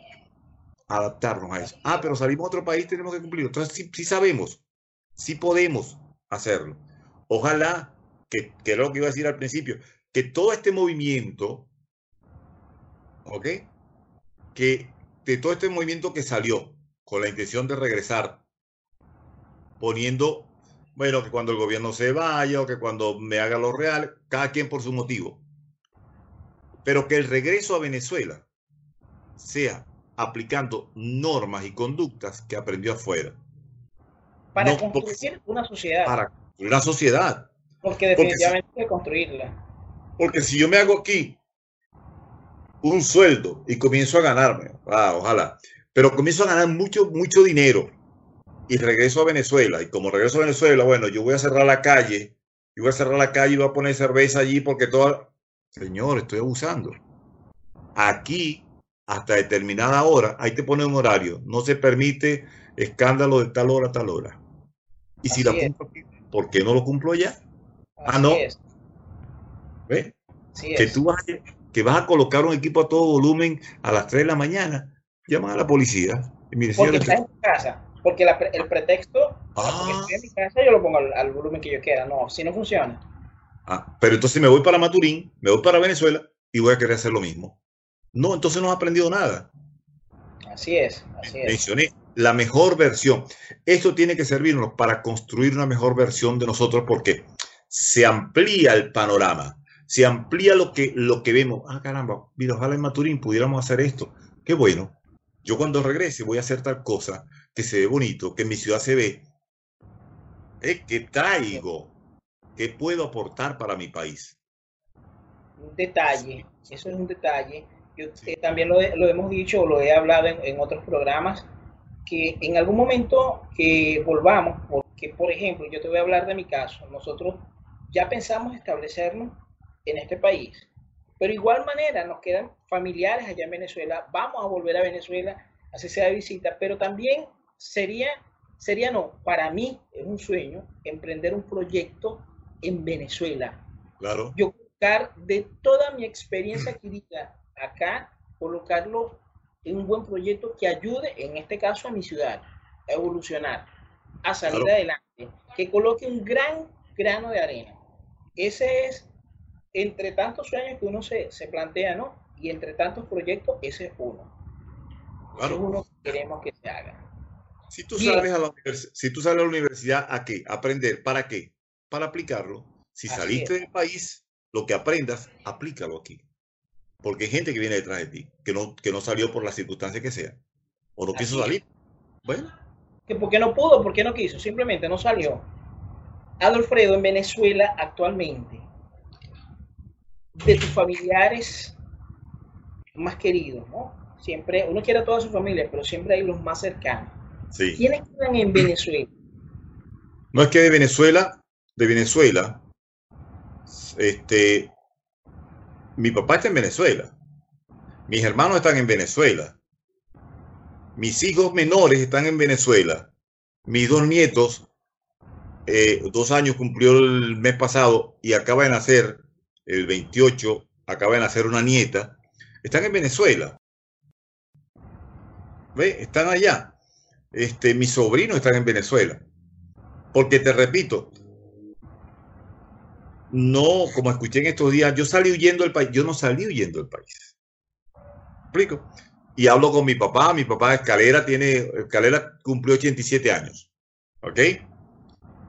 adaptarnos a eso. Ah, pero salimos a otro país, tenemos que cumplir. Entonces sí, sabemos, sí podemos hacerlo. Ojalá, que, que era lo que iba a decir al principio, que todo este movimiento ¿ok? Que de todo este movimiento que salió con la intención de regresar, poniendo, bueno, que cuando el gobierno se vaya o que cuando me haga lo real, cada quien por su motivo. Pero que el regreso a Venezuela sea aplicando normas y conductas que aprendió afuera. Para construir una sociedad. Para construir una sociedad. Porque definitivamente hay que construirla. Porque si yo me hago aquí un sueldo y comienzo a ganarme, ah, ojalá, pero comienzo a ganar mucho, mucho dinero y regreso a Venezuela. Y como regreso a Venezuela, bueno, yo voy a cerrar la calle, y voy a cerrar la calle y voy a poner cerveza allí porque toda... Señor, estoy abusando. Aquí, hasta determinada hora, ahí te pone un horario. No se permite escándalo de tal hora a tal hora. Y si la cumplo ¿por qué no lo cumplo ya? ah, no. ¿Ve? que tú vas a que vas a colocar un equipo a todo volumen a las 3 de la mañana, llaman a la policía. Y porque está en casa. Porque el pretexto, ah. estoy en mi casa, yo lo pongo al, volumen que yo quiera. No, si no funciona. Ah, pero entonces me voy para Maturín, me voy para Venezuela y voy a querer hacer lo mismo. No, entonces no has aprendido nada. Así es, así es. Mencioné la mejor versión. Esto tiene que servirnos para construir una mejor versión de nosotros porque se amplía el panorama se amplía lo que, lo que vemos. Ah, caramba, mira, ojalá en Maturín pudiéramos hacer esto. Qué bueno. Yo cuando regrese voy a hacer tal cosa que se ve bonito, que en mi ciudad se ve. ¿Eh? ¿Qué traigo? ¿Qué puedo aportar para mi país? Un detalle, eso es un detalle. Yo eh, también lo, hemos dicho, lo he hablado en, en otros programas, que en algún momento que volvamos, porque por ejemplo, yo te voy a hablar de mi caso, nosotros ya pensamos establecernos en este país. Pero igual manera nos quedan familiares allá en Venezuela, vamos a volver a Venezuela, así sea de visita, pero también sería, sería no, para mí es un sueño emprender un proyecto en Venezuela. Claro. Yo colocar de toda mi experiencia *clears throat* adquirida acá, colocarlo en un buen proyecto que ayude, en este caso a mi ciudad, a evolucionar, a salir adelante, que coloque un gran grano de arena. Ese es entre tantos sueños que uno se, plantea, ¿no? Y entre tantos proyectos, ese es uno. Claro. Eso es uno que queremos que se haga. Si tú, sales a la si tú sales a la universidad, ¿a qué? ¿Aprender? ¿Para qué? Para aplicarlo. Si saliste del país, lo que aprendas, aplícalo aquí. Porque hay gente que viene detrás de ti, que no, que no salió por las circunstancias que sea. O no quiso salir. Bueno. Que porque no pudo, porque no quiso, simplemente no salió. Adolfredo en Venezuela actualmente, de tus familiares más queridos, ¿no? Siempre, uno quiere a toda su familia, pero siempre hay los más cercanos. Sí. ¿Quiénes están en Venezuela? No es que de Venezuela, de Venezuela, este, mi papá está en Venezuela, mis hermanos están en Venezuela, mis hijos menores están en Venezuela, mis dos nietos, eh, dos años cumplió el mes pasado y acaba de nacer, el 28, acaba de nacer una nieta, están en Venezuela. ¿Ve? Están allá. Este, mis sobrinos están en Venezuela. Porque te repito, no, como escuché en estos días, yo salí huyendo del país, yo no salí huyendo del país. ¿Explico? Y hablo con mi papá, mi papá Escalera tiene, Escalera cumplió 87 años. ¿Ok?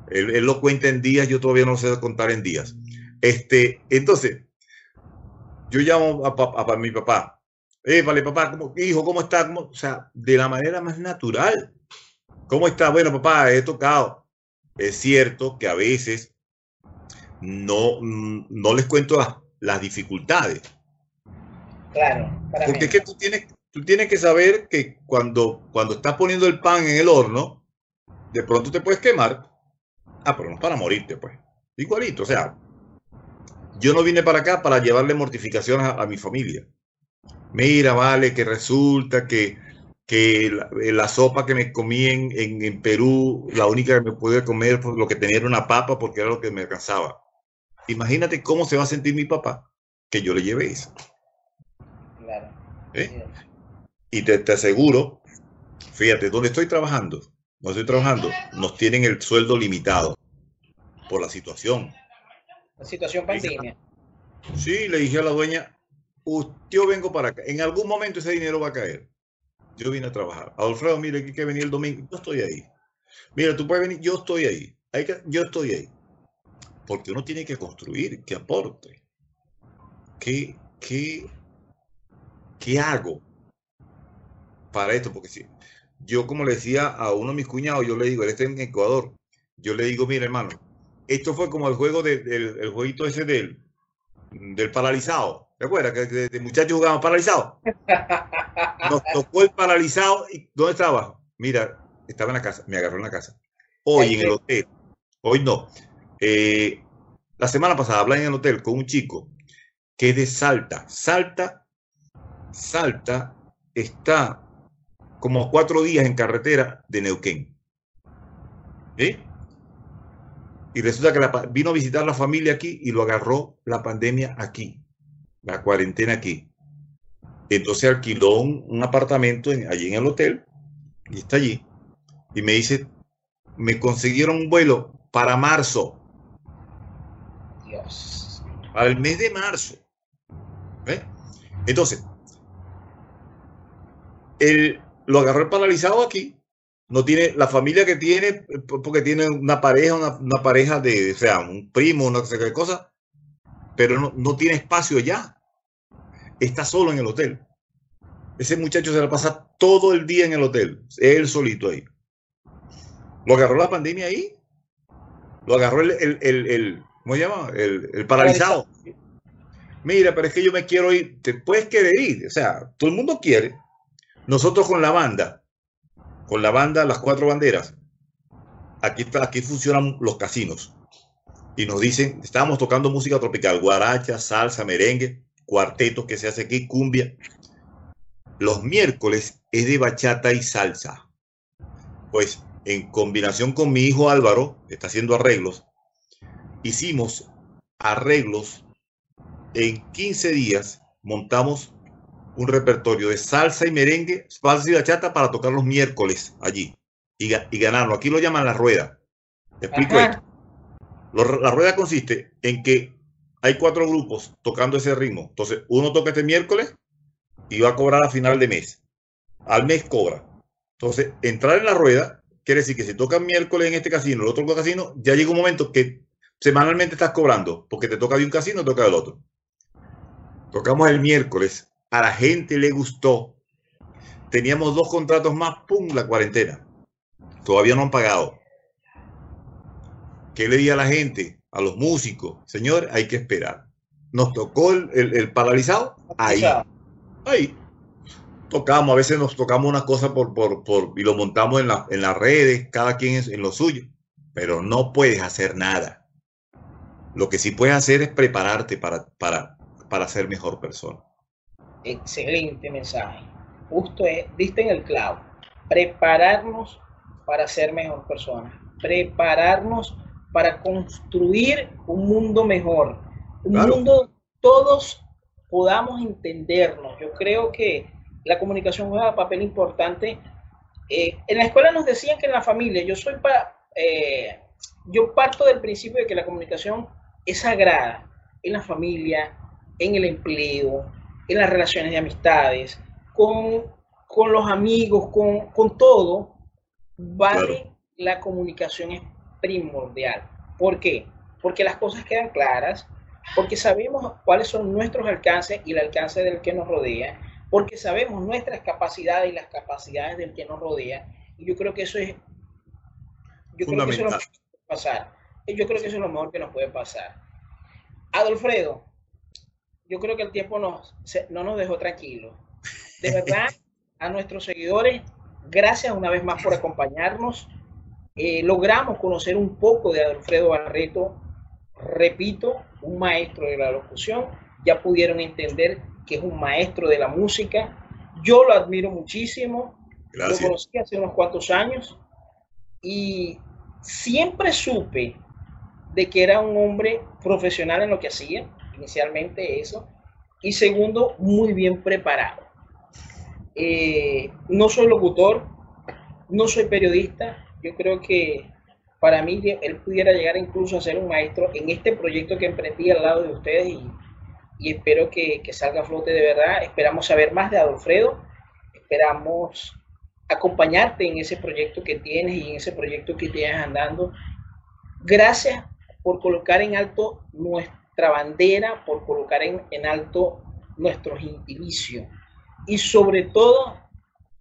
Él, lo cuenta en días, yo todavía no lo sé contar en días. Este, entonces, yo llamo a, mi papá. Eh, vale, papá, ¿cómo, hijo, ¿cómo está? O sea, de la manera más natural. ¿Cómo está? Bueno, papá, he tocado. Es cierto que a veces no, no les cuento las, dificultades. Claro. Porque es que tú tienes, tú tienes que saber que cuando, cuando estás poniendo el pan en el horno, de pronto te puedes quemar. Ah, pero no es para morirte, pues. Igualito, o sea, yo no vine para acá para llevarle mortificación a, mi familia. Mira, vale, que resulta que, que la, sopa que me comí en, en, Perú, la única que me pude comer, lo que tenía era una papa porque era lo que me alcanzaba. Imagínate cómo se va a sentir mi papá que yo le lleve eso. Claro. ¿Eh? Y te, te, aseguro, fíjate, donde estoy trabajando, no estoy trabajando, nos tienen el sueldo limitado por la situación. La situación pandemia. Sí, le dije a la dueña, yo vengo para acá, en algún momento ese dinero va a caer. Yo vine a trabajar. Adolfredo, mire, hay que venir el domingo, yo estoy ahí. Mira, tú puedes venir, yo estoy ahí. Hay que, yo estoy ahí porque uno tiene que construir, que aporte. ¿Qué, qué, qué hago para esto? Porque si yo, como le decía a uno de mis cuñados, yo le digo, él está en Ecuador, yo le digo, mire hermano, esto fue como el juego del el jueguito ese del, del paralizado. ¿Te acuerdas? Que de, muchachos jugaban paralizado. Nos tocó el paralizado y ¿dónde estaba? Mira, estaba en la casa, me agarró en la casa. Hoy en el hotel. Hoy no. Eh, la semana pasada hablé en el hotel con un chico que es de Salta. Salta, Salta está como cuatro días en carretera de Neuquén. Y resulta que vino a visitar la familia aquí y lo agarró la pandemia aquí, la cuarentena aquí. Entonces alquiló un, apartamento allí en el hotel y está allí. Y me dice, me consiguieron un vuelo para marzo. Al mes de marzo. Entonces, él lo agarró el paralizado aquí. No tiene la familia que tiene, porque tiene una pareja, una, pareja de, o sea, un primo, qué cosa, pero no, no tiene espacio ya. Está solo en el hotel. Ese muchacho se la pasa todo el día en el hotel, él solito ahí. Lo agarró la pandemia ahí. Lo agarró el, el, ¿cómo se llama? El, paralizado. Mira, pero es que yo me quiero ir. Te puedes querer ir. O sea, todo el mundo quiere. Nosotros con la banda, con la banda Las Cuatro Banderas, aquí, aquí funcionan los casinos. Y nos dicen, estábamos tocando música tropical, guaracha, salsa, merengue, cuarteto que se hace aquí, cumbia. Los miércoles es de bachata y salsa. Pues en combinación con mi hijo Álvaro, que está haciendo arreglos, hicimos arreglos en 15 días, montamos un repertorio de salsa y merengue, salsa y bachata para tocar los miércoles allí y, ganarlo. Aquí lo llaman la rueda. Te explico esto. la rueda consiste en que hay cuatro grupos tocando ese ritmo. Entonces, uno toca este miércoles y va a cobrar a final de mes. al mes cobra. Entonces, entrar en la rueda quiere decir que si toca miércoles en este casino, el otro casino, ya llega un momento que semanalmente estás cobrando, porque te toca de un casino, toca del otro. Tocamos el miércoles, a la gente le gustó. Teníamos dos contratos más, ¡pum! La cuarentena. Todavía no han pagado. ¿Qué le di a la gente? A los músicos. Señor, hay que esperar. Nos tocó el, paralizado. Ahí. Ahí. Tocamos, a veces nos tocamos una cosa por, por, por y lo montamos en, la, en las redes, cada quien es en lo suyo. Pero no puedes hacer nada. Lo que sí puedes hacer es prepararte para, para, para ser mejor persona. Excelente mensaje. Justo es, diste en el clavo. Prepararnos para ser mejor persona. Prepararnos para construir un mundo mejor. Un mundo todos podamos entendernos. Yo creo que la comunicación juega un papel importante. Eh, en la escuela nos decían que en la familia, yo soy para, eh, yo parto del principio de que la comunicación es sagrada en la familia, en el empleo, en las relaciones de amistades, con, con los amigos, con, con todo, vale la comunicación es primordial. ¿Por qué? Porque las cosas quedan claras, porque sabemos cuáles son nuestros alcances y el alcance del que nos rodea, porque sabemos nuestras capacidades y las capacidades del que nos rodea. Y yo creo que eso es, yo creo que eso es lo que pasar. Yo creo que eso es lo mejor que nos puede pasar. Adolfredo, yo creo que el tiempo nos, no nos dejó tranquilos. De *laughs* verdad, a nuestros seguidores, gracias una vez más por acompañarnos. Eh, logramos conocer un poco de Adolfredo Barreto, repito, un maestro de la locución. Ya pudieron entender que es un maestro de la música. Yo lo admiro muchísimo. Lo conocí hace unos cuantos años y siempre supe de que era un hombre profesional en lo que hacía inicialmente eso, y segundo, muy bien preparado. Eh, no soy locutor, no soy periodista, yo creo que para mí él pudiera llegar incluso a ser un maestro en este proyecto que emprendí al lado de ustedes y, y espero que, que, salga a flote de verdad. Esperamos saber más de Adolfredo, esperamos acompañarte en ese proyecto que tienes y en ese proyecto que tienes andando. Gracias por colocar en alto nuestro bandera, por colocar en, en alto nuestro gentilicio. Y sobre todo,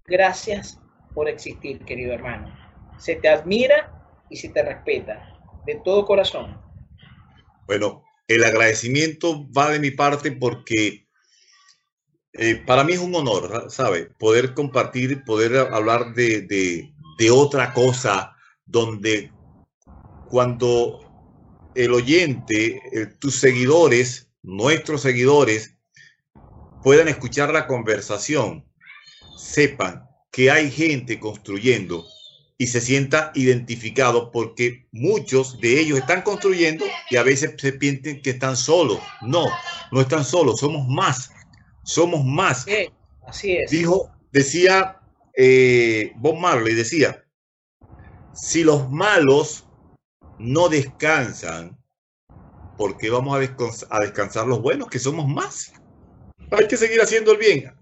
gracias por existir, querido hermano. Se te admira y se te respeta de todo corazón. Bueno, el agradecimiento va de mi parte porque eh, para mí es un honor, ¿sabe? Poder compartir, poder hablar de, de, de otra cosa donde cuando el oyente, eh, tus seguidores, nuestros seguidores, puedan escuchar la conversación, sepan que hay gente construyendo y se sienta identificado porque muchos de ellos están construyendo y a veces se piensan que están solos. No, no están solos, somos más, somos más. así es. Dijo, decía eh, Bob Marley, decía, si los malos no descansan, porque vamos a, descansar los buenos, que somos más. Hay que seguir haciendo el bien.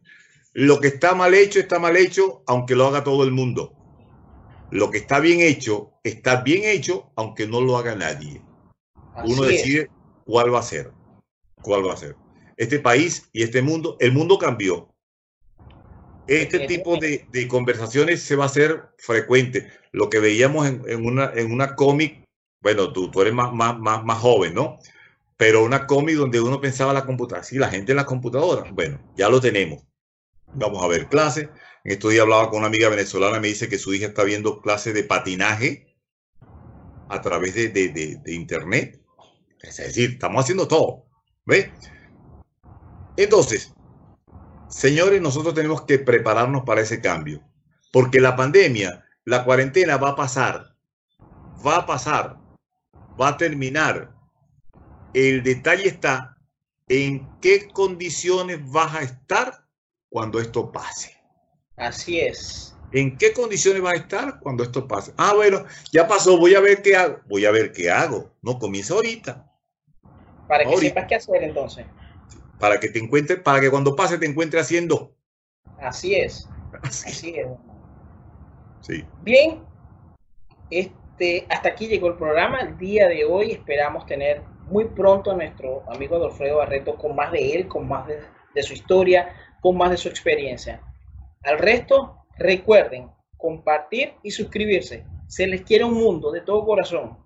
Lo que está mal hecho, está mal hecho, aunque lo haga todo el mundo. Lo que está bien hecho, está bien hecho, aunque no lo haga nadie. Uno decide cuál va a ser. ¿Cuál va a ser? Este país y este mundo, el mundo cambió. Este tipo de, conversaciones se va a hacer frecuente. Lo que veíamos en, en una, en una cómic bueno, tú, tú eres más, más, más, más joven, ¿no? Pero una cómic donde uno pensaba la computadora, sí, la gente en la computadora, bueno, ya lo tenemos. Vamos a ver clases. En estos días hablaba con una amiga venezolana, me dice que su hija está viendo clases de patinaje a través de, de, de, internet. Es decir, estamos haciendo todo. ¿Ve? Entonces, señores, nosotros tenemos que prepararnos para ese cambio, porque la pandemia, la cuarentena va a pasar, va a pasar va a terminar. El detalle está en qué condiciones vas a estar cuando esto pase. Así es. ¿En qué condiciones vas a estar cuando esto pase? Ah, bueno, ya pasó, voy a ver qué hago. Voy a ver qué hago. No comienza ahorita. Para que sepas qué hacer entonces. Para que te encuentres, para que cuando pase te encuentres haciendo. Así es. *laughs* Así, es. Sí. Bien, este, hasta aquí llegó el programa. El día de hoy esperamos tener muy pronto a nuestro amigo Alfredo Barreto con más de él, con más de su historia, con más de su experiencia. Al resto, recuerden compartir y suscribirse. Se les quiere un mundo de todo corazón.